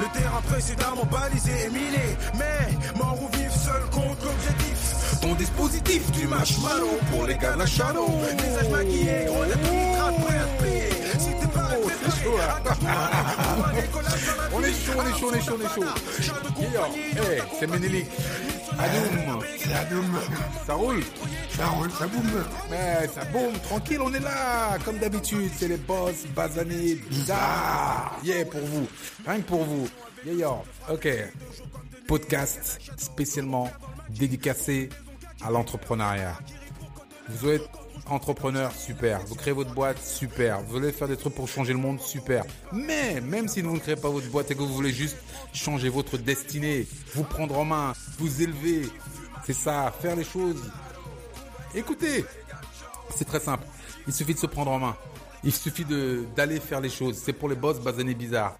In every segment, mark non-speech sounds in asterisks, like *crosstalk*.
Le terrain précédemment balisé et miné. Mais mort ou vif, seul contre l'objectif. Ton dispositif du marshmallow pour les gars de la shadow. Visage maquillé, grenade de nitrate prêt à te plier. Si t'es pas Oh. *laughs* On est chaud, on est chaud, on est chaud, on est chaud. Hey, c'est Ménélique. Adoum. C'est Adoum. Ça roule Ça roule, ça boum. Mais ça boum, tranquille, on est là. Comme d'habitude, c'est les boss basanés bizarres. Yeah, pour vous. Rien que pour vous. Yeah, yeah. Ok. Podcast spécialement dédicacé à l'entrepreneuriat. Vous êtes entrepreneur, super. Vous créez votre boîte, super. Vous voulez faire des trucs pour changer le monde, super. Mais même si vous ne créez pas votre boîte et que vous voulez juste changer votre destinée, vous prendre en main, vous élever, c'est ça, faire les choses. Écoutez, c'est très simple. Il suffit de se prendre en main. Il suffit de d'aller faire les choses. C'est pour les boss basanés bizarres.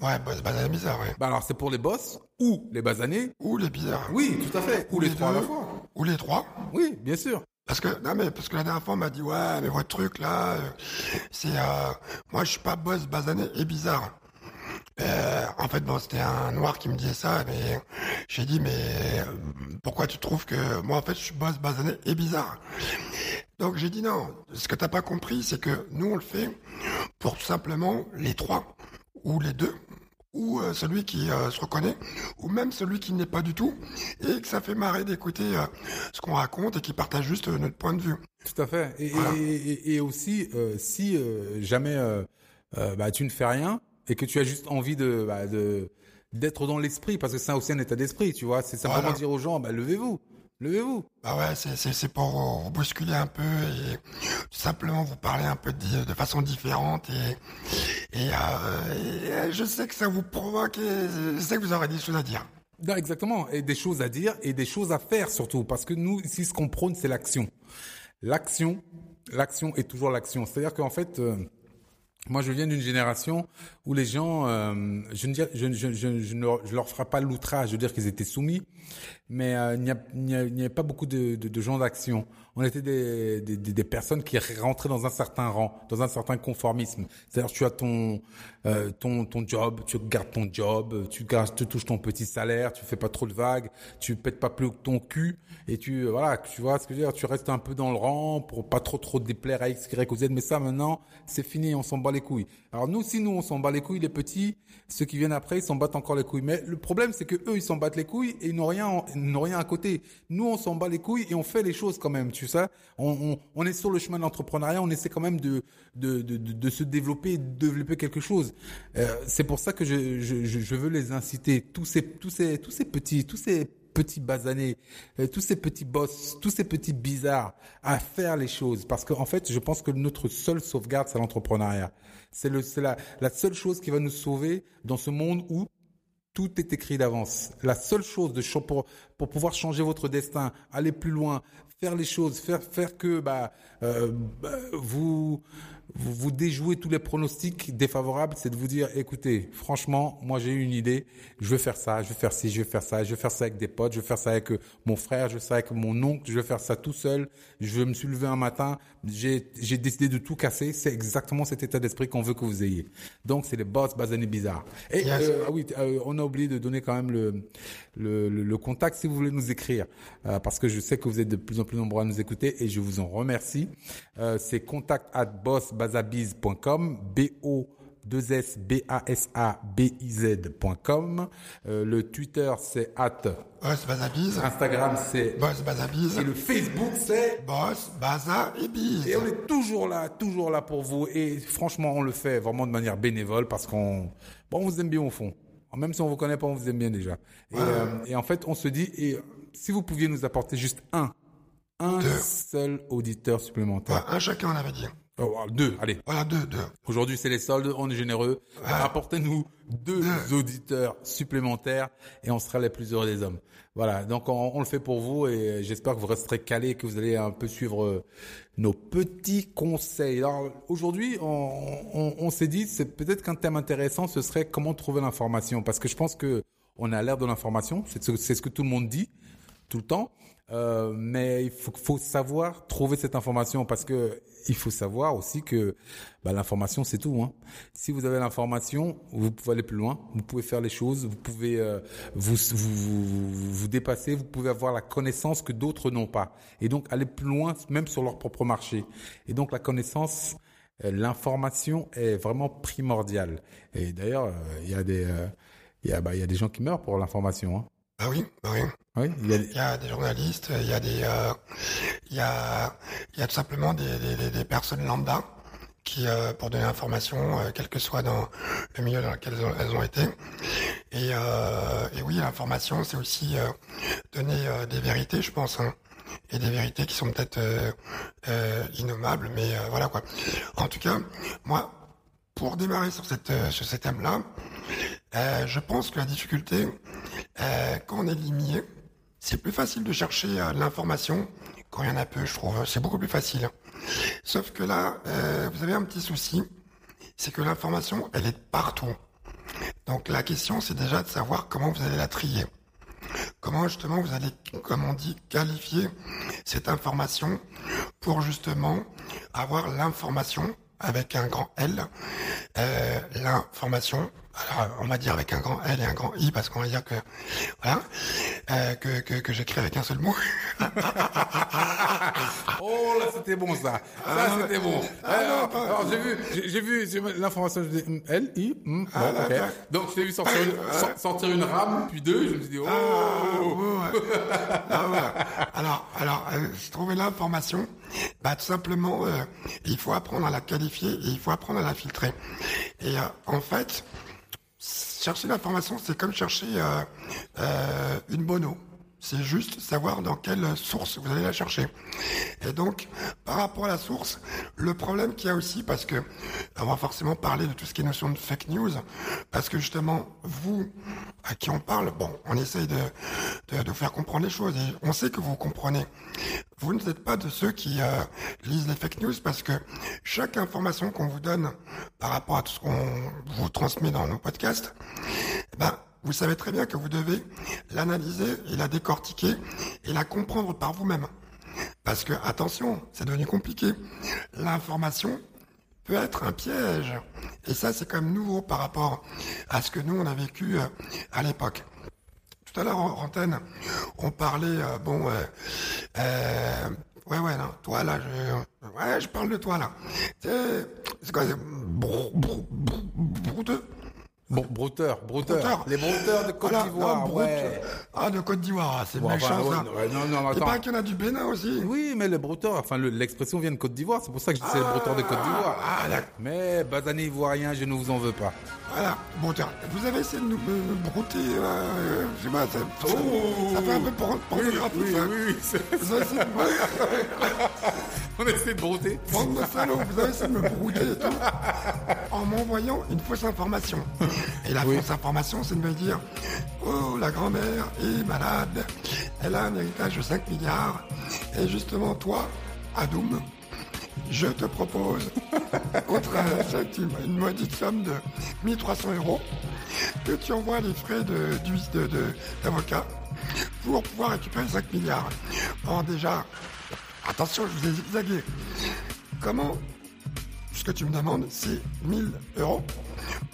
Ouais, boss basané bizarre, ouais. Bah alors c'est pour les boss ou les basanés. Ou les bizarres. Oui, tout à fait. Ou, les, trois à la fois. Ou les trois. Oui, bien sûr. Parce que non mais parce que la dernière fois on m'a dit ouais mais votre truc là euh, c'est euh, moi je suis pas boss basané et bizarre. Euh, en fait bon c'était un noir qui me disait ça mais j'ai dit mais euh, pourquoi tu trouves que moi en fait je suis boss basané et bizarre? Donc j'ai dit non ce que t'as pas compris c'est que nous on le fait pour tout simplement les trois ou les deux ou euh, celui qui euh, se reconnaît, ou même celui qui n'est pas du tout, et que ça fait marrer d'écouter euh, ce qu'on raconte et qui partage juste euh, notre point de vue. Tout à fait. Et, Voilà. et, et- et aussi, euh, si euh, jamais bah, tu ne fais rien et que tu as juste envie de bah, de d'être dans l'esprit, parce que c'est aussi un état d'esprit, tu vois. C'est simplement Voilà. dire aux gens, bah, levez-vous, levez-vous. Bah ouais, c'est pour vous bousculer un peu et tout simplement vous parler un peu de, de façon différente et et, euh, et je sais que ça vous provoque et je sais que vous aurez des choses à dire. Non, exactement. Et des choses à dire et des choses à faire surtout. Parce que nous, ici, ce qu'on prône, c'est l'action. L'action, l'action est toujours l'action. C'est-à-dire qu'en fait, euh, moi, je viens d'une génération où les gens, euh, je, ne je, je, je, ne leur, ferai pas l'outrage de dire qu'ils étaient soumis, mais euh, il n'y avait pas beaucoup de, de, de gens d'action. On était des, des, des, personnes qui rentraient dans un certain rang, dans un certain conformisme. C'est-à-dire, tu as ton, euh, ton, ton job, tu gardes ton job, tu, gardes, tu touches ton petit salaire, tu fais pas trop de vagues, tu pètes pas plus ton cul, et tu, euh, voilà, tu vois ce que je veux dire, tu restes un peu dans le rang pour pas trop trop déplaire à X, Y ou Z, mais ça maintenant, c'est fini, on s'en bat les couilles. Alors nous, si nous, on s'en bat les couilles, les petits, ceux qui viennent après, ils s'en battent encore les couilles. Mais le problème, c'est que eux, ils s'en battent les couilles et ils n'ont rien, n'ont rien à côté. Nous, on s'en bat les couilles et on fait les choses quand même, tu sais. On, est sur le chemin de l'entrepreneuriat, on essaie quand même de, de, de, se développer, de développer quelque chose. Euh, c'est pour ça que je, je, je veux les inciter, tous ces, tous ces, tous ces petits, tous ces petits basanés, euh, tous ces petits boss, tous ces petits bizarres à faire les choses. Parce qu'en fait, je pense que notre seule sauvegarde, c'est l'entrepreneuriat. C'est le, c'est la, la seule chose qui va nous sauver dans ce monde où tout est écrit d'avance. La seule chose de pour, pour pouvoir changer votre destin, aller plus loin, faire les choses, faire faire que bah, euh, bah, vous, vous vous déjouez tous les pronostics défavorables, c'est de vous dire écoutez, franchement, moi j'ai eu une idée, je veux faire ça, je veux faire ci, je veux faire ça, je veux faire ça avec des potes, je veux faire ça avec euh, mon frère, je veux faire ça avec mon oncle, je veux faire ça tout seul. Je me suis levé un matin, j'ai décidé de tout casser. C'est exactement cet état d'esprit qu'on veut que vous ayez. Donc c'est les boss basanés bizarres. Et Yes. euh, ah oui, euh, on a oublié de donner quand même le, le, le, le contact si vous voulez nous écrire, euh, parce que je sais que vous êtes de plus en plus nombreux à nous écouter et je vous en remercie. Euh, c'est contact at bossbazabiz.com, b o 2 s b a s a b i z.com. Euh, le Twitter c'est at, Boss baza bise, Instagram c'est boss baza bise, et le Facebook c'est boss baza et on est toujours là, toujours là pour vous. Et franchement, on le fait vraiment de manière bénévole parce qu'on, bon, on vous aime bien au fond. Même si on vous connaît pas, on vous aime bien déjà. Et, euh, et en fait, on se dit, et euh, si vous pouviez nous apporter juste un, un Deux. seul auditeur Ouais, supplémentaire. un chacun on avait dit. Oh, deux, allez. Voilà deux, deux. Aujourd'hui, c'est les soldes, on est généreux. Apportez-nous deux auditeurs supplémentaires et on sera les plus heureux des hommes. Voilà, donc on, on le fait pour vous et j'espère que vous resterez calés et que vous allez un peu suivre euh, nos petits conseils. Alors aujourd'hui, on, on, on s'est dit, c'est peut-être qu'un thème intéressant, ce serait comment trouver l'information, parce que je pense que on à l'ère de l'information, c'est ce, c'est ce que tout le monde dit tout le temps. Euh, mais il faut, savoir trouver cette information parce que il faut savoir aussi que bah, l'information c'est tout. Hein. Si vous avez l'information, vous pouvez aller plus loin, vous pouvez faire les choses, vous pouvez euh, vous, vous, vous, vous dépasser, vous pouvez avoir la connaissance que d'autres n'ont pas, et donc aller plus loin même sur leur propre marché. Et donc la connaissance, euh, l'information est vraiment primordiale. Et d'ailleurs, euh, il y a des il y a, bah, il y a des gens qui meurent pour l'information. Hein. Ah oui, bah oui. Oui, il y, a... il y a des journalistes, il y a des, euh, il y a, il y a tout simplement des, des, des personnes lambda qui, euh, pour donner l'information, euh, quel que soit dans le milieu dans lequel elles ont, elles ont été. Et, euh, et oui, l'information, c'est aussi euh, donner euh, des vérités, je pense, hein, et des vérités qui sont peut-être innommables, mais voilà quoi. En tout cas, moi, pour démarrer sur cette, sur ce thème-là, euh, je pense que la difficulté, euh, quand on est limité, c'est plus facile de chercher euh, l'information quand il y en a peu, je trouve. C'est beaucoup plus facile. Sauf que là, euh, vous avez un petit souci, c'est que l'information, elle est partout. Donc la question, c'est déjà de savoir comment vous allez la trier. Comment justement vous allez, comme on dit, qualifier cette information pour justement avoir l'information avec un grand L, euh, l'information alors, on va dire avec un grand L et un grand I parce qu'on va dire que voilà euh, que, que, que j'écris avec un seul mot. *laughs* oh là, c'était bon ça. Ça ah, c'était bon. Ah, alors, alors j'ai vu, j'ai vu, j'ai vu l'information. Je dis L I. Hmm, ah, bon, ok. Donc je t'ai vu sortir une, sortir une rame puis deux. Je me suis dit oh. ouais. Alors alors euh, j'ai l'information. Bah tout simplement, euh, il faut apprendre à la qualifier et il faut apprendre à la filtrer. Et euh, en fait, chercher l'information, c'est comme chercher euh, euh, une eau. C'est juste savoir dans quelle source vous allez la chercher. Et donc, par rapport à la source, le problème qu'il y a aussi, parce que on va forcément parler de tout ce qui est notion de fake news, parce que justement, vous, à qui on parle, bon, on essaye de, de, faire comprendre les choses, et on sait que vous comprenez. Vous n'êtes pas de ceux qui euh, lisent les fake news, parce que chaque information qu'on vous donne par rapport à tout ce qu'on vous transmet dans nos podcasts, eh ben, vous savez très bien que vous devez l'analyser et la décortiquer et la comprendre par vous-même. Parce que, attention, c'est devenu compliqué. L'information peut être un piège. Et ça, c'est quand même nouveau par rapport à ce que nous, on a vécu euh, à l'époque. Tout à l'heure, en antenne, on parlait, euh, bon, euh, ouais, ouais, toi, là, je, ouais, je parle de toi, là. C'est quoi, c'est Bon, brouteur, brouteur, Les brouteurs de Côte d'Ivoire, ouais. Ah, de Côte d'Ivoire, c'est bon, méchant, enfin, ça. Ouais, non, non, attends. pas qu'il y en a du Bénin aussi. Oui, mais les brouteurs, enfin, l'expression vient de Côte d'Ivoire, c'est pour ça que je dis ah, brouteurs de Côte d'Ivoire. Ah, d'accord. Mais, basané ivoirien, je ne vous en veux pas. Voilà, tiens, vous avez essayé de nous brouter, euh, je sais pas, ça, oh, ça, ça, fait un peu pornographique, oui, oui, ça. Oui, oui, *laughs* On essaie de brouter. Bande de salauds, vous avez essayé de me brouter et tout. En m'envoyant une fausse information. *laughs* Et la fausse information, c'est de me dire Oh, la grand-mère est malade. Elle a un héritage de 5 milliards. Et justement, toi, Adoum, je te propose, *laughs* contre une maudite somme de 1300 euros, que tu envoies les frais d'avocat de, de, pour pouvoir récupérer 5 milliards. Or, déjà, attention, je vous ai zigzagué. Comment ce que tu me demandes, c'est 1000 euros?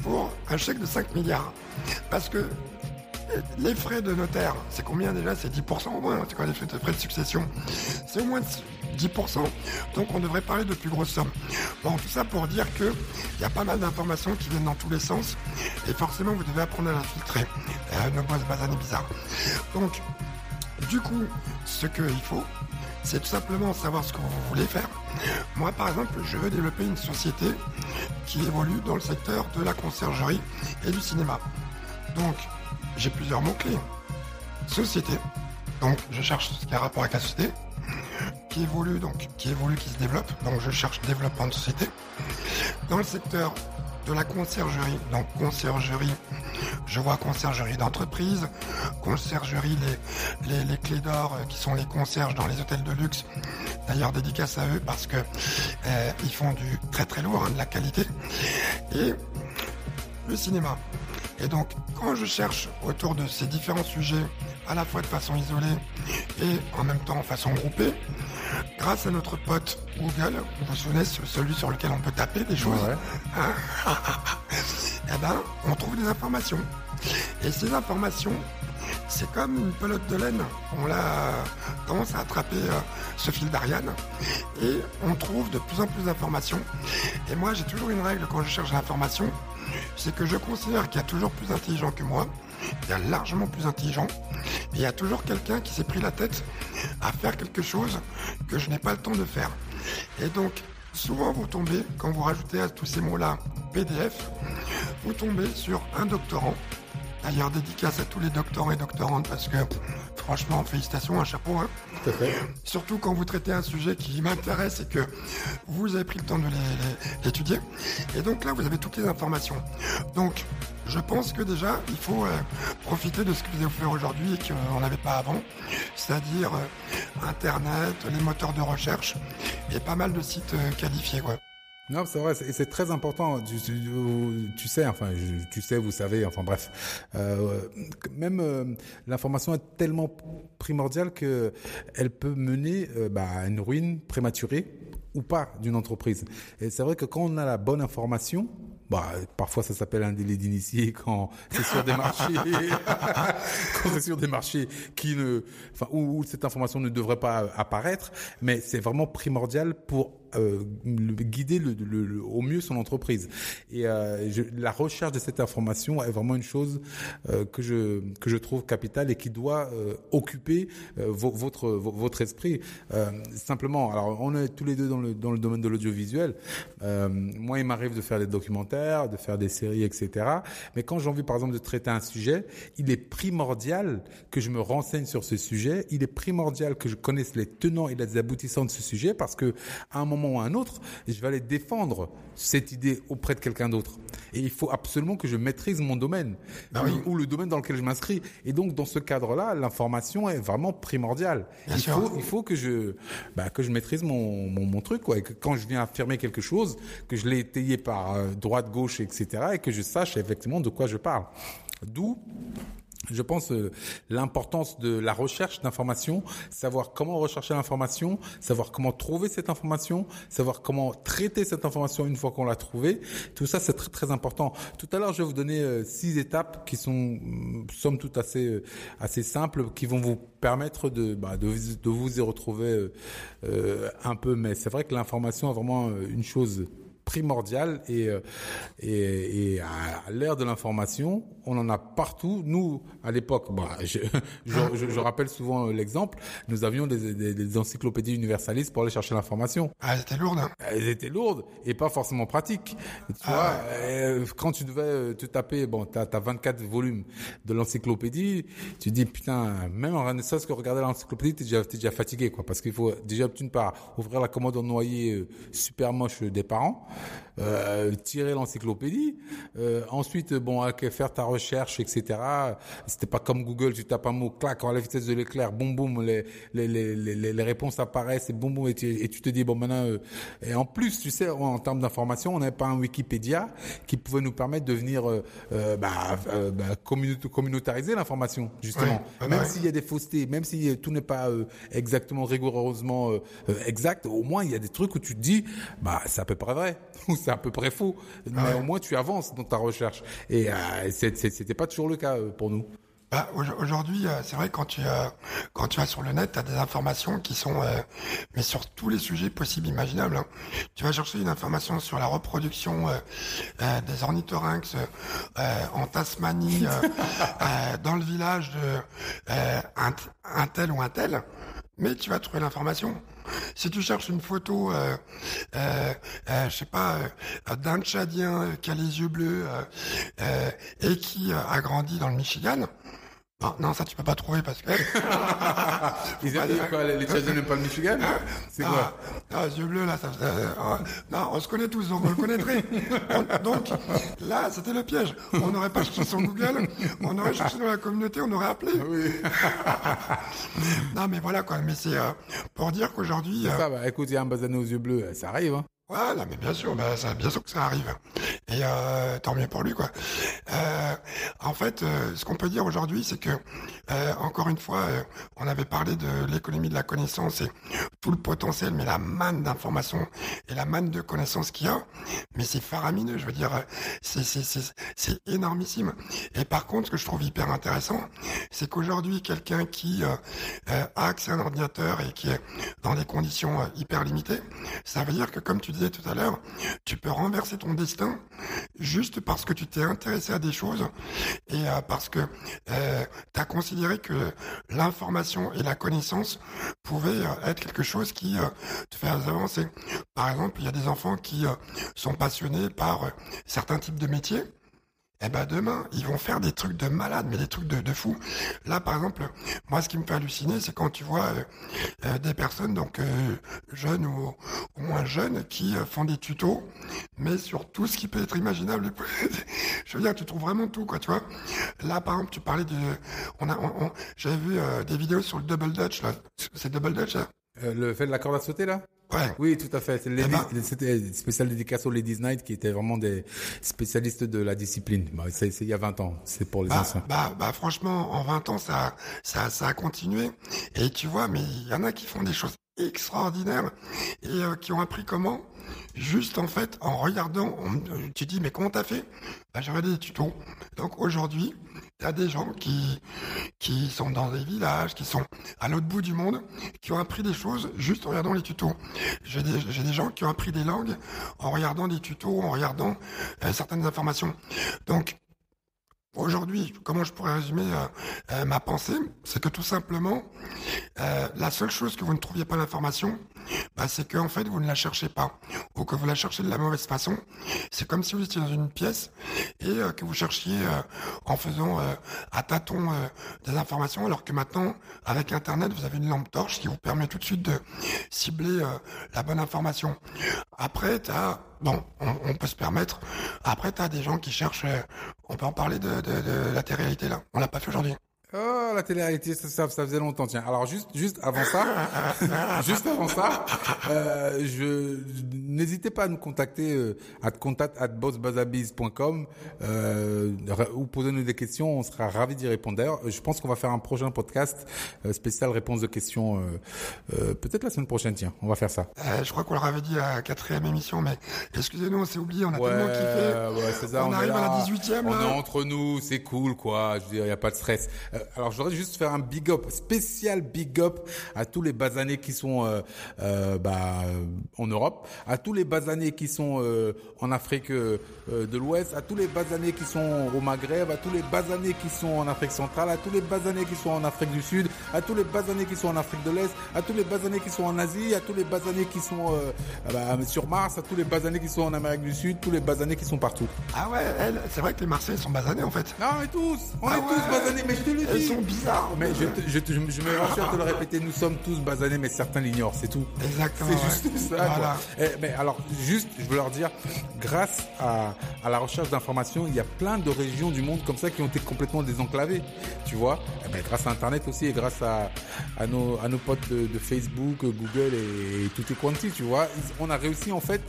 Pour un chèque de 5 milliards. Parce que les frais de notaire, c'est combien déjà? C'est 10% au moins, c'est quoi les frais de, succession C'est au moins 10%, donc on devrait parler de plus grosses sommes. Bon, tout ça pour dire que il y a pas mal d'informations qui viennent dans tous les sens, et forcément vous devez apprendre à la filtrer. Euh, ne bosse bizarre. Donc, du coup, ce qu'il faut, c'est tout simplement savoir ce que vous voulez faire. Moi, par exemple, je veux développer une société qui évolue dans le secteur de la conciergerie et du cinéma. Donc, j'ai plusieurs mots-clés. Société. Donc, je cherche ce qui a rapport avec la société. Qui évolue, donc, qui évolue, qui se développe. Donc, je cherche développement de société. Dans le secteur la conciergerie. Donc conciergerie, je vois conciergerie d'entreprise, conciergerie les, les, clés d'or euh, qui sont les concierges dans les hôtels de luxe. D'ailleurs dédicace à eux parce que euh, ils font du très très lourd, hein, de la qualité. Et le cinéma. Et donc, quand je cherche autour de ces différents sujets, à la fois de façon isolée et en même temps en façon groupée, grâce à notre pote Google, vous vous souvenez, celui sur lequel on peut taper des choses, hein *laughs* eh ben, on trouve des informations. Et ces informations, c'est comme une pelote de laine. On l'a commence à attraper euh, ce fil d'Ariane et on trouve de plus en plus d'informations. Et moi, j'ai toujours une règle quand je cherche l'information, c'est que je considère qu'il y a toujours plus intelligent que moi. Il y a largement plus intelligent. Il y a toujours quelqu'un qui s'est pris la tête à faire quelque chose que je n'ai pas le temps de faire. Et donc, souvent vous tombez, quand vous rajoutez à tous ces mots-là PDF, vous tombez sur un doctorant D'ailleurs, dédicace à tous les doctorants et doctorantes parce que, franchement, félicitations, un chapeau. Hein. Tout à fait. Surtout quand vous traitez un sujet qui m'intéresse et que vous avez pris le temps de l'étudier. Et donc là, vous avez toutes les informations. Donc, je pense que déjà, il faut euh, profiter de ce que vous avez offert aujourd'hui et qu'on n'avait pas avant, c'est-à-dire euh, Internet, les moteurs de recherche et pas mal de sites euh, qualifiés. Non, c'est vrai, et c'est très important. Tu, sais, enfin, tu sais, vous savez, enfin bref, euh, même euh, l'information est tellement primordiale que elle peut mener euh, bah, à une ruine prématurée ou pas d'une entreprise. Et c'est vrai que quand on a la bonne information, bah, parfois ça s'appelle un délai d'initié *laughs* quand c'est sur des marchés, *laughs* quand c'est sur des marchés qui ne, enfin, où, cette information ne devrait pas apparaître, mais c'est vraiment primordial pour euh, guider le, le, au mieux son entreprise. Et euh, je, la recherche de cette information est vraiment une chose euh, que je que je trouve capitale et qui doit euh, occuper euh, votre votre esprit. simplement, alors on est tous les deux dans le dans le domaine de l'audiovisuel. moi, il m'arrive de faire des documentaires, de faire des séries, etc. Mais quand j'ai envie, par exemple, de traiter un sujet, il est primordial que je me renseigne sur ce sujet. Il est primordial que je connaisse les tenants et les aboutissants de ce sujet parce que à un moment ou à un autre, je vais aller défendre cette idée auprès de quelqu'un d'autre. Et il faut absolument que je maîtrise mon domaine bah ou, le domaine dans lequel je m'inscris. Et donc, dans ce cadre-là, l'information est vraiment primordiale. il faut, il faut que je, bah, que je maîtrise mon, mon, truc, quoi. Et que quand je viens affirmer quelque chose, que je l'ai étayé par euh, droite, gauche, etc., et que je sache effectivement de quoi je parle. D'où je pense euh, l'importance de la recherche d'informations, savoir comment rechercher l'information, savoir comment trouver cette information, savoir comment traiter cette information une fois qu'on l'a trouvée. Tout ça, c'est très très important. Tout à l'heure, je vais vous donner euh, six étapes qui sont, mm, somme toute, assez euh, assez simples, qui vont vous permettre de bah, de, de, vous y retrouver un peu. Mais c'est vrai que l'information est vraiment une chose primordial et, euh, et, et à l'ère de l'information, on en a partout. Nous, à l'époque, bah, je, je, je, rappelle souvent l'exemple, nous avions des, des, des, encyclopédies universalistes pour aller chercher l'information. Ah, elles étaient lourdes. Hein. Elles étaient lourdes et pas forcément pratiques. Tu ah, vois, euh, quand tu devais euh, te taper, bon, t'as as 24 volumes de l'encyclopédie, tu dis putain, même en renaissance que regarder l'encyclopédie, t'es déjà, es déjà fatigué, quoi, parce qu'il faut déjà d'une part ouvrir la commode en noyer super moche des parents euh, tirer l'encyclopédie. Euh, ensuite, bon, faire ta recherche, etc. C'était pas comme Google, tu tapes un mot, clac, à la vitesse de l'éclair, boum, boum, les, les, les, les, les réponses apparaissent, et boum, boum, et tu, et tu te dis, bon, maintenant, euh, et en plus, tu sais, en, termes d'information, on n'avait pas un Wikipédia qui pouvait nous permettre de venir euh, euh bah, bah, communautariser l'information, justement. même s'il y a des faussetés, même si tout n'est pas exactement rigoureusement exact, au moins, il y a des trucs où tu te dis, bah, c'est à peu près vrai. *laughs* c'est à peu près faux. Ah mais au moins tu avances dans ta recherche. Et euh, c'était pas toujours le cas euh, pour nous. Bah, aujourd'hui, euh, c'est vrai quand tu euh, quand tu vas sur le net, tu as des informations qui sont mais sur tous les sujets possibles imaginables. Hein. Tu vas chercher une information sur la reproduction des ornithorynx en Tasmanie, *laughs* dans le village de un, un, tel ou un tel, mais tu vas trouver l'information. Si tu cherches une photo, euh, euh, euh je sais pas, euh, d'un Tchadien qui a les yeux bleus et qui a grandi dans le Michigan, non, non, ça tu peux pas trouver parce que. *laughs* Ils aiment quoi Les Tchadiens n'aiment pas le Michigan? C'est quoi? Ah, yeux bleus là, ça, non, on se connaît tous, donc on le connaîtrait. *laughs* donc là, c'était le piège. On n'aurait pas cherché sur Google, on aurait cherché dans la communauté, on aurait appelé. Oui. *laughs* non, mais voilà quoi. Mais c'est euh, pour dire qu'aujourd'hui. Euh... Ça, bah, écoute, il y a un basané aux yeux bleus, ça arrive. Hein. Voilà, mais bien sûr, bah, ça, bien sûr que ça arrive. Et euh, tant mieux pour lui, quoi. Euh, en fait, euh, ce qu'on peut dire aujourd'hui, c'est que, euh, encore une fois, euh, on avait parlé de l'économie de la connaissance et tout le potentiel, mais la manne d'informations et la manne de connaissances qu'il y a, mais c'est faramineux, je veux dire, c'est c'est c'est c'est énormissime. Et par contre, ce que je trouve hyper intéressant, c'est qu'aujourd'hui, quelqu'un qui euh, a accès à un ordinateur et qui est dans des conditions hyper limitées, ça veut dire que, comme tu tout à l'heure, tu peux renverser ton destin juste parce que tu t'es intéressé à des choses et euh, parce que tu as considéré que l'information et la connaissance pouvaient euh, être quelque chose qui euh, te fait avancer. Par exemple, il y a des enfants qui euh, sont passionnés par euh, certains types de métiers. Eh ben demain, ils vont faire des trucs de malade, mais des trucs de, de fou. Là, par exemple, moi, ce qui me fait halluciner, c'est quand tu vois euh, euh, des personnes, donc euh, jeunes ou, moins jeunes, qui font des tutos, mais sur tout ce qui peut être imaginable. *laughs* Je veux dire, tu trouves vraiment tout, quoi, tu vois. Là, par exemple, tu parlais de, on a, on, j'avais vu des vidéos sur le double dutch, là. C'est double dutch, là? Le fait de la corde à sauter là? Ouais. Oui, tout à fait. Ladies- ben- C'était spécial dédicace aux Ladies Night qui étaient vraiment des spécialistes de la discipline. Bah, c'est il y a 20 ans. C'est pour les Bah, anciens. bah, bah, franchement, en 20 ans, ça, ça, ça a continué. Et tu vois, mais il y en a qui font des choses extraordinaires et euh, qui ont appris comment? Juste en fait, en regardant, on- tu dis, mais comment t'as fait? Bah, J'ai regardé des tutos. Donc aujourd'hui, il y a des gens qui, sont dans des villages, qui sont à l'autre bout du monde, qui ont appris des choses juste en regardant les tutos. J'ai des, j'ai des gens qui ont appris des langues en regardant des tutos, en regardant euh, certaines informations. Donc, Aujourd'hui, comment je pourrais résumer euh, euh, ma pensée C'est que tout simplement, euh, la seule chose que vous ne trouviez pas l'information, bah, c'est que en fait vous ne la cherchez pas, ou que vous la cherchez de la mauvaise façon. C'est comme si vous étiez dans une pièce et euh, que vous cherchiez euh, en faisant à tâtons des informations, alors que maintenant, avec Internet, vous avez une lampe torche qui vous permet tout de suite de cibler la bonne information. Après, t'as bon, on, peut se permettre. Après, t'as des gens qui cherchent. euh, on peut en parler de, de, de la télé-réalité là. On l'a pas fait aujourd'hui. Oh, la télé-réalité, ça, ça, ça faisait longtemps. Tiens, alors juste, juste avant ça, *laughs* juste avant ça, euh, je n'hésitez pas à nous contacter euh, à contact at bossbazabiz.com euh, ou poser-nous des questions. On sera ravis d'y répondre. D'ailleurs, je pense qu'on va faire un prochain podcast euh, spécial réponse de questions. euh, euh, Peut-être la semaine prochaine. Tiens, on va faire ça. Euh, je crois qu'on leur avait dit à la quatrième émission, mais excusez-nous, on s'est oublié. On a Ouais, tellement kiffé. ouais, c'est ça. on, arrive à la 18e On là. est entre nous, c'est cool, quoi. Je veux dire, il y a pas de stress. Euh, alors, je voudrais juste faire un big up, spécial big up à tous les basanés qui sont euh, euh, bah, euh, en Europe, à tous les basanés qui sont euh, en Afrique euh, euh, de l'Ouest, à tous les basanés qui sont au Maghreb, à tous les basanés qui sont en Afrique centrale, à tous les basanés qui sont en Afrique du Sud, à tous les basanés qui sont en Afrique de l'Est, à tous les basanés qui sont en Asie, à tous les basanés qui sont euh, bah, sur Mars, à tous les basanés qui sont en Amérique du Sud, tous les basanés qui sont partout. Ah ouais, c'est vrai que les Marseillais sont basanés en fait. Non, mais tous, on Ah est tous basanés, mais je te le Ils dis. sont bizarres. Mais je, te- je, te- je, me- je me rassure à te le répéter, nous sommes tous basanés, mais certains l'ignorent, c'est tout. Exactement. C'est ouais. juste ça. Voilà. Quoi. Eh, mais alors, juste, je veux leur dire, grâce à, à la recherche d'informations, il y a plein de régions du monde comme ça qui ont été complètement désenclavées. Tu vois Eh ben, Grâce à Internet aussi et grâce à, à, nos, à nos potes de, de Facebook, Google et, tout est quanti, tu vois. On a réussi en fait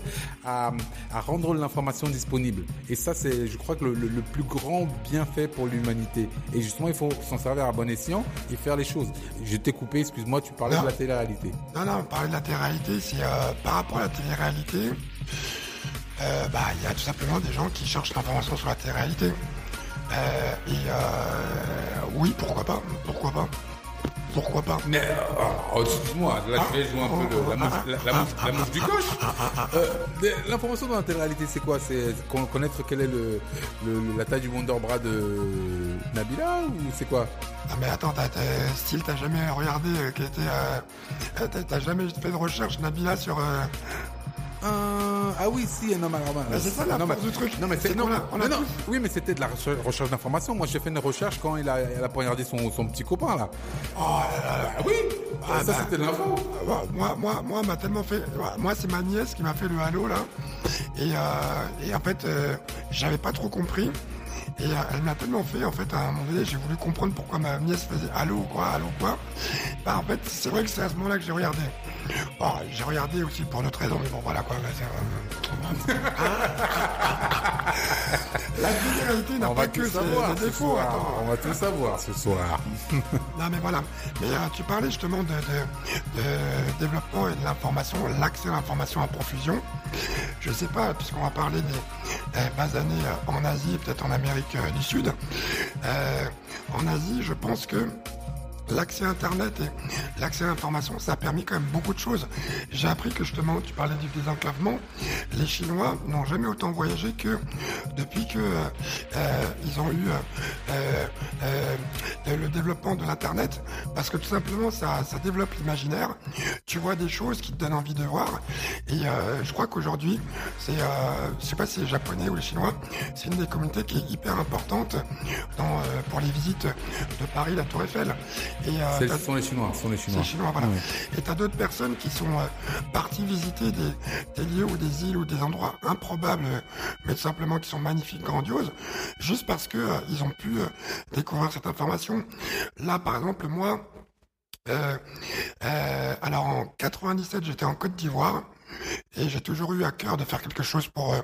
à, à rendre l'information disponible. Et ça, c'est, je crois que le, le- le plus grand bienfait pour l'humanité. Et justement, il faut s'en servir à bon escient et faire les choses. Je t'ai coupé, excuse-moi, tu parlais Non. de la télé-réalité. Non, non, parler de la télé-réalité, c'est euh, par rapport à la télé-réalité, euh, bah, il y a tout simplement des gens qui cherchent l'information sur la télé-réalité. Euh, et oui, pourquoi pas, pourquoi pas, pourquoi pas. Mais, oh, excuse-moi, là je vais jouer un peu le- la, mouche, la, la mouche- la mouche du coche. Euh, L'information dans la télé-réalité, c'est quoi? C'est con- connaître quelle est le, le- la taille du Wonderbras de Nabila ou c'est quoi? Ah mais attends, t'as, t'as- style, t'as jamais regardé, euh, qui était, euh, t'as, t'as jamais fait de recherche, Nabila, sur... ah oui, si, non, mais alors, Bah, c'est ça, la non, mais- du truc. Non, mais c'est non, a- non, Oui, mais c'était de la recherche, d'information. Moi, j'ai fait une recherche quand il a, elle a poignardé son, son petit copain là. Oh là là là. Ah oui, Ah, ça bah. c'était de l'info. Moi, moi, moi, moi, m'a tellement fait. Moi, c'est ma nièce qui m'a fait le halo là. Et, euh, et en fait, euh, j'avais pas trop compris. Et euh, elle m'a tellement fait, en fait, à un moment donné, j'ai voulu comprendre pourquoi ma nièce faisait allô quoi, allô quoi. *laughs* Bah, en fait, c'est vrai que c'est à ce moment-là que j'ai regardé. Bon, j'ai regardé aussi pour d'autres raisons, mais bon, voilà quoi. bah, *laughs* euh, qualité n'a pas que savoir ses défauts. On va tout savoir ce soir. *laughs* Non mais voilà. Mais euh, tu parlais justement de, de- de développement et de l'information, l'accès à l'information à profusion. Je sais pas, puisqu'on va parler des bases années euh, en Asie peut-être en Amérique euh, du Sud. Euh, en Asie, je pense que L'accès à Internet et l'accès à l'information, ça a permis quand même beaucoup de choses. J'ai appris que justement, tu parlais du désenclavement, les Chinois n'ont jamais autant voyagé que depuis que euh, euh, ils ont eu euh, le développement de l'Internet, parce que tout simplement, ça, développe l'imaginaire. Tu vois des choses qui te donnent envie de voir. Et je crois qu'aujourd'hui, c'est, je sais pas si les Japonais ou les Chinois, c'est une des communautés qui est hyper importante pour les visites de Paris, la Tour Eiffel. Et euh, Ce sont les Chinois. Sont les Chinois. chinois, voilà. Oui. Et t'as d'autres personnes qui sont euh, parties visiter des, des lieux ou des îles ou des endroits improbables, mais tout simplement qui sont magnifiques, grandioses, juste parce que euh, ils ont pu découvrir cette information. Là, par exemple, moi, euh, euh, alors en 97, j'étais en Côte d'Ivoire. Et j'ai toujours eu à cœur de faire quelque chose pour euh,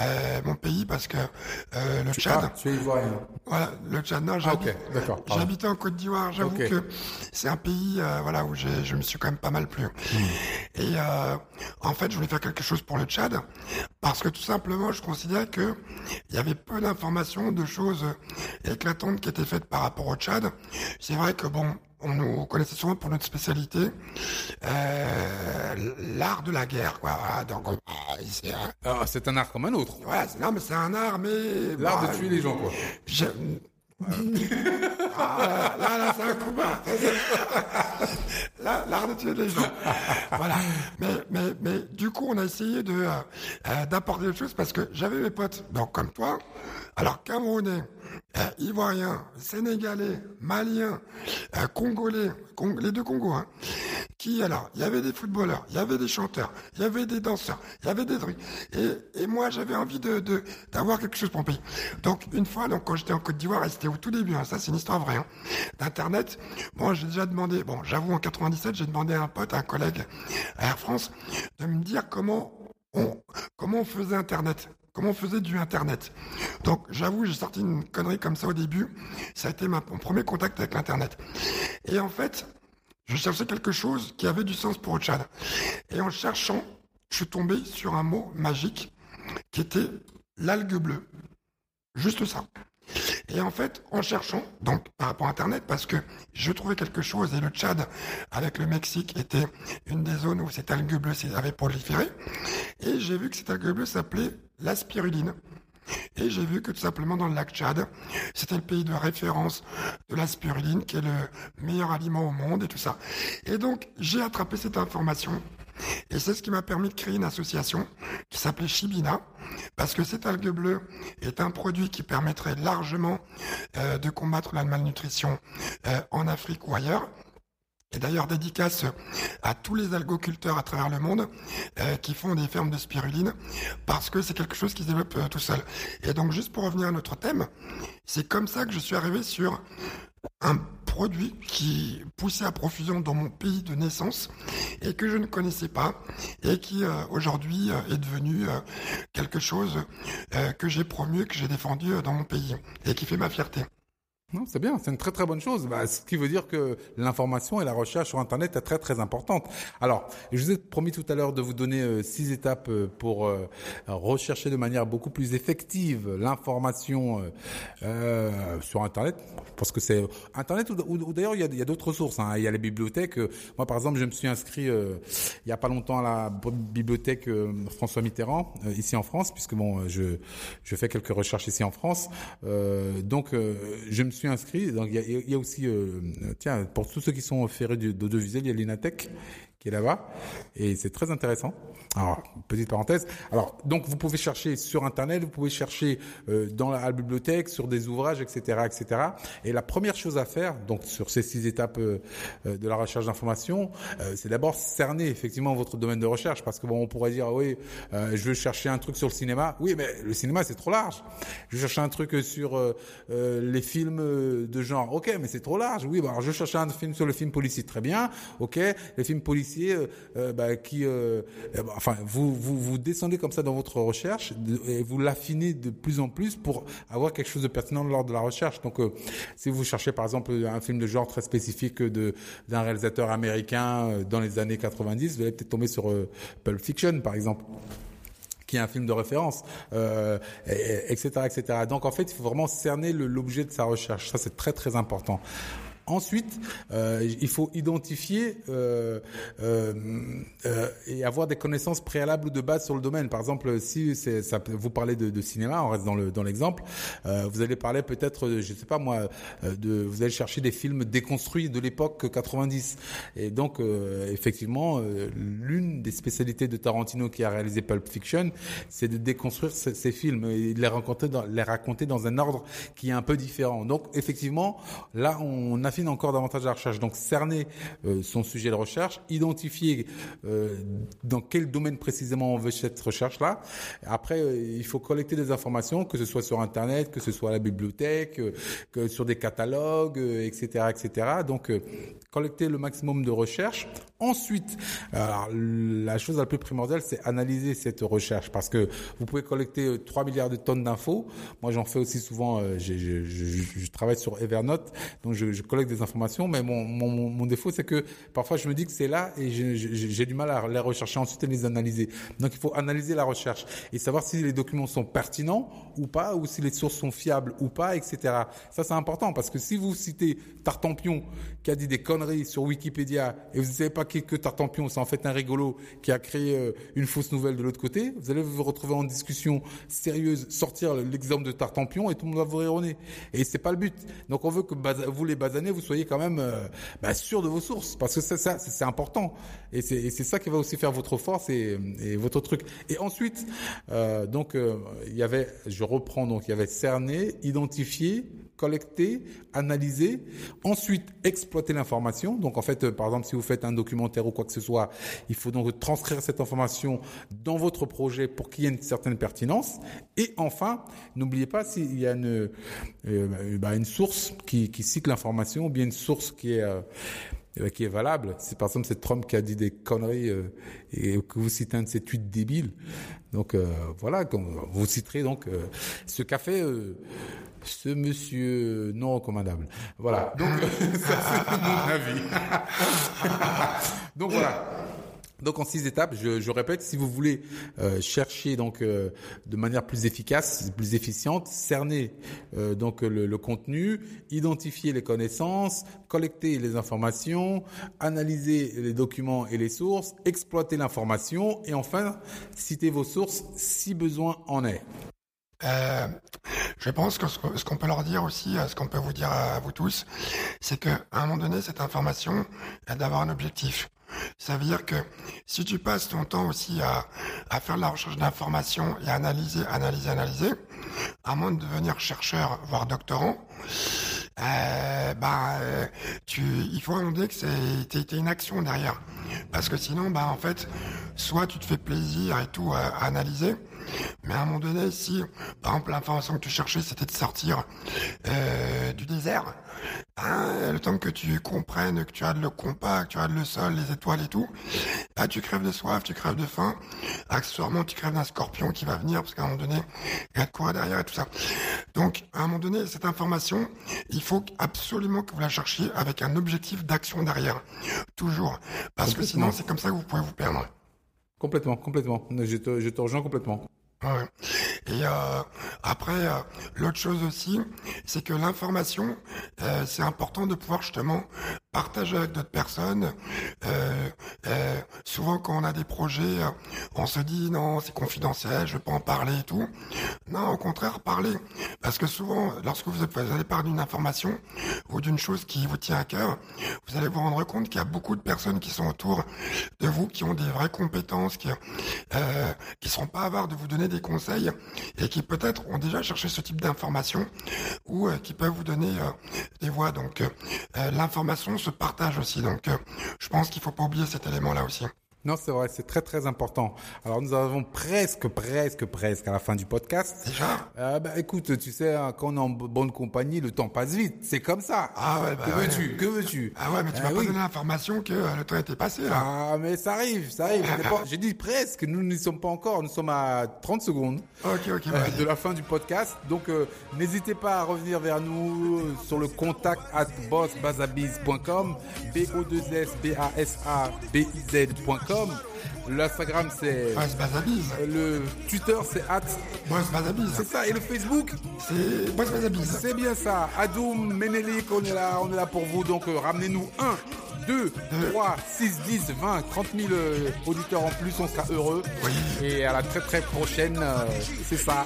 euh, mon pays parce que euh, le Tchad, Ah, tu es ivoirien. voilà, le Tchad, non, Ah, j'habite- pardon. J'habitais en Côte d'Ivoire, j'avoue que c'est un pays euh, voilà où je me suis quand même pas mal plu. Hmm. Et en fait, je voulais faire quelque chose pour le Tchad parce que tout simplement, je considérais que il y avait peu d'informations, de choses éclatantes qui étaient faites par rapport au Tchad. C'est vrai que bon, on nous connaissait souvent pour notre spécialité, euh, l'art de la guerre, quoi. Voilà, donc, on- ah, c'est un- Ah, c'est un art comme un autre. ouais, non, mais c'est un art, mais L'art bah, de tuer les gens, quoi. Ah, là, là, c'est un coup bas. Là, l'art de tuer les gens. Voilà. Mais, mais, mais, du coup, on a essayé de, euh, euh, d'apporter des choses parce que j'avais mes potes, donc, comme toi. Alors, Camerounais, euh, Ivoiriens, Sénégalais, Maliens, Congolais, Cong- les deux Congos, hein, qui, alors, il y avait des footballeurs, il y avait des chanteurs, il y avait des danseurs, il y avait des trucs. Et, et moi, j'avais envie de, d'avoir quelque chose pour mon pays. Donc, une fois, donc, quand j'étais en Côte d'Ivoire, et au tout début, hein, ça, c'est une histoire vraie, hein, d'Internet. Bon, j'ai déjà demandé, bon, j'avoue, en 97, j'ai demandé à un pote, à un collègue à Air France, de me dire comment on, comment on faisait Internet. Comment on faisait du Internet. Donc, j'avoue, j'ai sorti une connerie comme ça au début. Ça a été mon premier contact avec l'Internet. Et en fait, je cherchais quelque chose qui avait du sens pour Tchad. Et en cherchant, je suis tombé sur un mot magique qui était l'algue bleue. Juste ça. Et en fait, en cherchant, donc par rapport à Internet, parce que je trouvais quelque chose, et le Tchad, avec le Mexique, était une des zones où cette algue bleue avait proliféré, et j'ai vu que cette algue bleue s'appelait la spiruline. Et j'ai vu que tout simplement dans le lac Tchad, c'était le pays de référence de la spiruline, qui est le meilleur aliment au monde et tout ça. Et donc, j'ai attrapé cette information. Et c'est ce qui m'a permis de créer une association qui s'appelait Chibina, parce que cette algue bleue est un produit qui permettrait largement euh, de combattre la malnutrition euh, en Afrique ou ailleurs. Et d'ailleurs, dédicace à tous les algoculteurs à travers le monde euh, qui font des fermes de spiruline, parce que c'est quelque chose qui se développe euh, tout seul. Et donc, juste pour revenir à notre thème, c'est comme ça que je suis arrivé sur un produit qui poussait à profusion dans mon pays de naissance et que je ne connaissais pas et qui euh, aujourd'hui est devenu quelque chose que j'ai promu, que j'ai défendu dans mon pays et qui fait ma fierté. Non, c'est bien, c'est une très très bonne chose. Bah, ce qui veut dire que l'information et la recherche sur Internet est très très importante. Alors, je vous ai promis tout à l'heure de vous donner euh, six étapes euh, pour euh, rechercher de manière beaucoup plus effective l'information sur Internet, parce que c'est Internet ou, d'ailleurs il y a, d'autres sources. hein. Il y a les bibliothèques. Moi, par exemple, je me suis inscrit il y a pas longtemps à la bibliothèque François Mitterrand ici en France, puisque bon, je je fais quelques recherches ici en France. Donc, je me suis inscrit. Donc, il y a, aussi, euh, tiens, pour tous ceux qui sont ferrés d'audiovisuel, il y a l'Inatech qui là-bas, et c'est très intéressant. Alors, petite parenthèse. Alors, donc, vous pouvez chercher sur Internet, vous pouvez chercher euh, dans la, la bibliothèque, sur des ouvrages, etc., etc. Et la première chose à faire, donc sur ces six étapes euh, euh, de la recherche d'information, euh, c'est d'abord cerner effectivement votre domaine de recherche, parce que bon, on pourrait dire, oui, euh, je veux chercher un truc sur le cinéma. Oui, mais le cinéma c'est trop large. Je veux chercher un truc sur euh, euh, les films de genre. Ok, mais c'est trop large. Oui, bah, alors je veux chercher un film sur le film policier. Très bien. Ok, les films policiers policiers bah, qui, enfin, vous, vous vous descendez comme ça dans votre recherche et vous l'affinez de plus en plus pour avoir quelque chose de pertinent lors de la recherche. Donc, si vous cherchez par exemple un film de genre très spécifique de d'un réalisateur américain dans les années 90, vous allez peut-être tomber sur Pulp Fiction, par exemple qui est un film de référence, euh, etc., etc. Donc en fait, il faut vraiment cerner l'objet de sa recherche. Ça, c'est très très important. Ensuite, euh, il faut identifier euh, euh, euh, et avoir des connaissances préalables ou de base sur le domaine. Par exemple, si ça, vous parlez de, de, cinéma, on reste dans le dans l'exemple, euh, vous allez parler peut-être, je sais pas moi, euh, de vous allez chercher des films déconstruits de l'époque 90. Et donc, effectivement, l'une des spécialités de Tarantino qui a réalisé Pulp Fiction, c'est de déconstruire ces, ces, films et de les raconter dans les raconter dans un ordre qui est un peu différent. Donc, effectivement, là, on a encore davantage la recherche. Donc cerner euh, son sujet de recherche, identifier euh, dans quel domaine précisément on veut cette recherche-là. Après, euh, il faut collecter des informations, que ce soit sur Internet, que ce soit à la bibliothèque, que sur des catalogues, etc., etc. Donc collecter le maximum de recherche. Ensuite, alors, la chose la plus primordiale, c'est analyser cette recherche parce que vous pouvez collecter 3 milliards de tonnes d'infos. Moi, j'en fais aussi souvent. je, je, travaille sur Evernote, donc je, collecte des informations, mais mon, mon, mon défaut, c'est que parfois je me dis que c'est là et j'ai du mal à les rechercher ensuite et les analyser. Donc il faut analyser la recherche et savoir si les documents sont pertinents ou pas, ou si les sources sont fiables ou pas, etc. Ça c'est important parce que si vous citez Tartampion qui a dit des conneries sur Wikipédia et vous ne savez pas qui que Tartampion, c'est en fait un rigolo qui a créé euh, une fausse nouvelle de l'autre côté, vous allez vous retrouver en discussion sérieuse, sortir l'exemple de Tartampion et tout le monde va vous rire Et c'est pas le but. Donc on veut que vous les basanez, vous soyez quand même euh, bah, sûr de vos sources, parce que c'est ça, c'est important. Et c'est ça qui va aussi faire votre force et, et votre truc. Et ensuite, euh, donc euh, il y avait, je reprends donc il y avait cerner, identifier, collecter, analyser, ensuite exploiter l'information. Donc en fait, euh, par exemple, si vous faites un documentaire ou quoi que ce soit, il faut donc transcrire cette information dans votre projet pour qu'il y ait une certaine pertinence. Et enfin, n'oubliez pas s'il y a une, euh, bah, une source qui, qui cite l'information, ou bien une source qui est euh, qui est valable. C'est par exemple c'est Trump qui a dit des conneries euh, et que vous citez un de ces tweets débiles. Donc euh, voilà, vous citerez donc euh, ce qu'a fait ce monsieur non recommandable. Voilà. Donc *laughs* *laughs* ça c'est mon avis. *laughs* donc voilà. Donc en six étapes, je, je répète, si vous voulez euh, chercher donc euh, de manière plus efficace, plus efficiente, cerner euh, donc le, le, contenu, identifier les connaissances, collecter les informations, analyser les documents et les sources, exploiter l'information et enfin citer vos sources si besoin en est. Euh, je pense que ce qu'on peut leur dire aussi, ce qu'on peut vous dire à vous tous, c'est qu'à un moment donné, cette information, elle d'avoir un objectif. Ça veut dire que si tu passes ton temps aussi à, à faire de la recherche d'informations et à analyser, analyser, analyser, à moins de devenir chercheur, voire doctorant, euh, bah, tu, il faut demander que c'est une action derrière, parce que sinon, bah en fait, soit tu te fais plaisir et tout à analyser, mais à un moment donné, si, par exemple, l'information que tu cherchais, c'était de sortir euh, du désert, hein, le temps que tu comprennes que tu as de le compas, que tu as de le sol, les étoiles et tout, bah, tu crèves de soif, tu crèves de faim, accessoirement, tu crèves d'un scorpion qui va venir, parce qu'à un moment donné, il y a de quoi derrière et tout ça. Donc, à un moment donné, cette information, il faut absolument que vous la cherchiez avec un objectif d'action derrière. Toujours. Parce que sinon, c'est comme ça que vous pouvez vous perdre. Complètement, complètement. Je te, je te rejoins complètement. Et euh, après, euh, l'autre chose aussi, c'est que l'information, euh, c'est important de pouvoir justement partager avec d'autres personnes. Euh, euh, souvent, quand on a des projets, euh, on se dit non, c'est confidentiel, je veux pas en parler et tout. Non, au contraire, parler. Parce que souvent, lorsque vous, allez parler d'une information ou d'une chose qui vous tient à cœur, vous allez vous rendre compte qu'il y a beaucoup de personnes qui sont autour de vous, qui ont des vraies compétences, qui euh, qui seront pas avares de vous donner des conseils et qui peut-être ont déjà cherché ce type d'information ou qui peuvent vous donner des voix. Donc, l'information se partage aussi. Donc, euh, je pense qu'il faut pas oublier cet élément-là aussi. Non, c'est vrai, c'est très très important. Alors nous avons presque, presque, presque à la fin du podcast. Déjà Euh, bah, écoute, tu sais, hein, quand on est en b- bonne compagnie, le temps passe vite. C'est comme ça. Ah ouais, bah que ouais. veux-tu? Que veux-tu? Ah ouais, mais tu m'as pas donné l'information que euh, le temps était passé, là. Ah, mais ça arrive, ça arrive. *laughs* J'ai dit presque, nous n'y sommes pas encore. Nous sommes à 30 secondes. Euh, de la fin du podcast. Donc, euh, n'hésitez pas à revenir vers nous euh, sur le contact at bossbazabiz.com, B-O-2-S-B-A-S-A-B-I-Z.com. L'Instagram, c'est. Boss Bazabiz. Le Twitter, c'est at. Bazabiz. C'est ça. Et le Facebook, C'est Boss Bazabiz. c'est bien ça. Adoum, Menelik, on est là, on est là pour vous. Donc, euh, ramenez-nous 1, 2, 3, 6, 10, 20, 30 000 euh, auditeurs en plus, on sera heureux. Et à la très très prochaine, euh, c'est ça.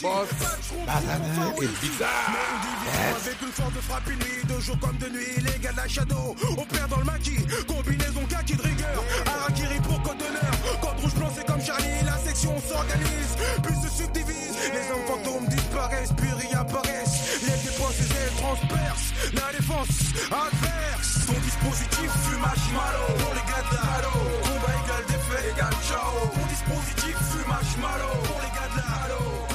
Boss Bazané. et bizarre. Avec une force de frappe une nuit, de jour comme de nuit, les gars de la shadow, on perd dans le maquis, combinaison s'organise, puis se subdivise, les hommes fantômes disparaissent, puis réapparaissent, les dépenses elles transpercent, la défense adverse, ton dispositif fumage malo, pour les gars de la halo, combat égal défait égal ciao, ton dispositif fumage malo, pour les gars de la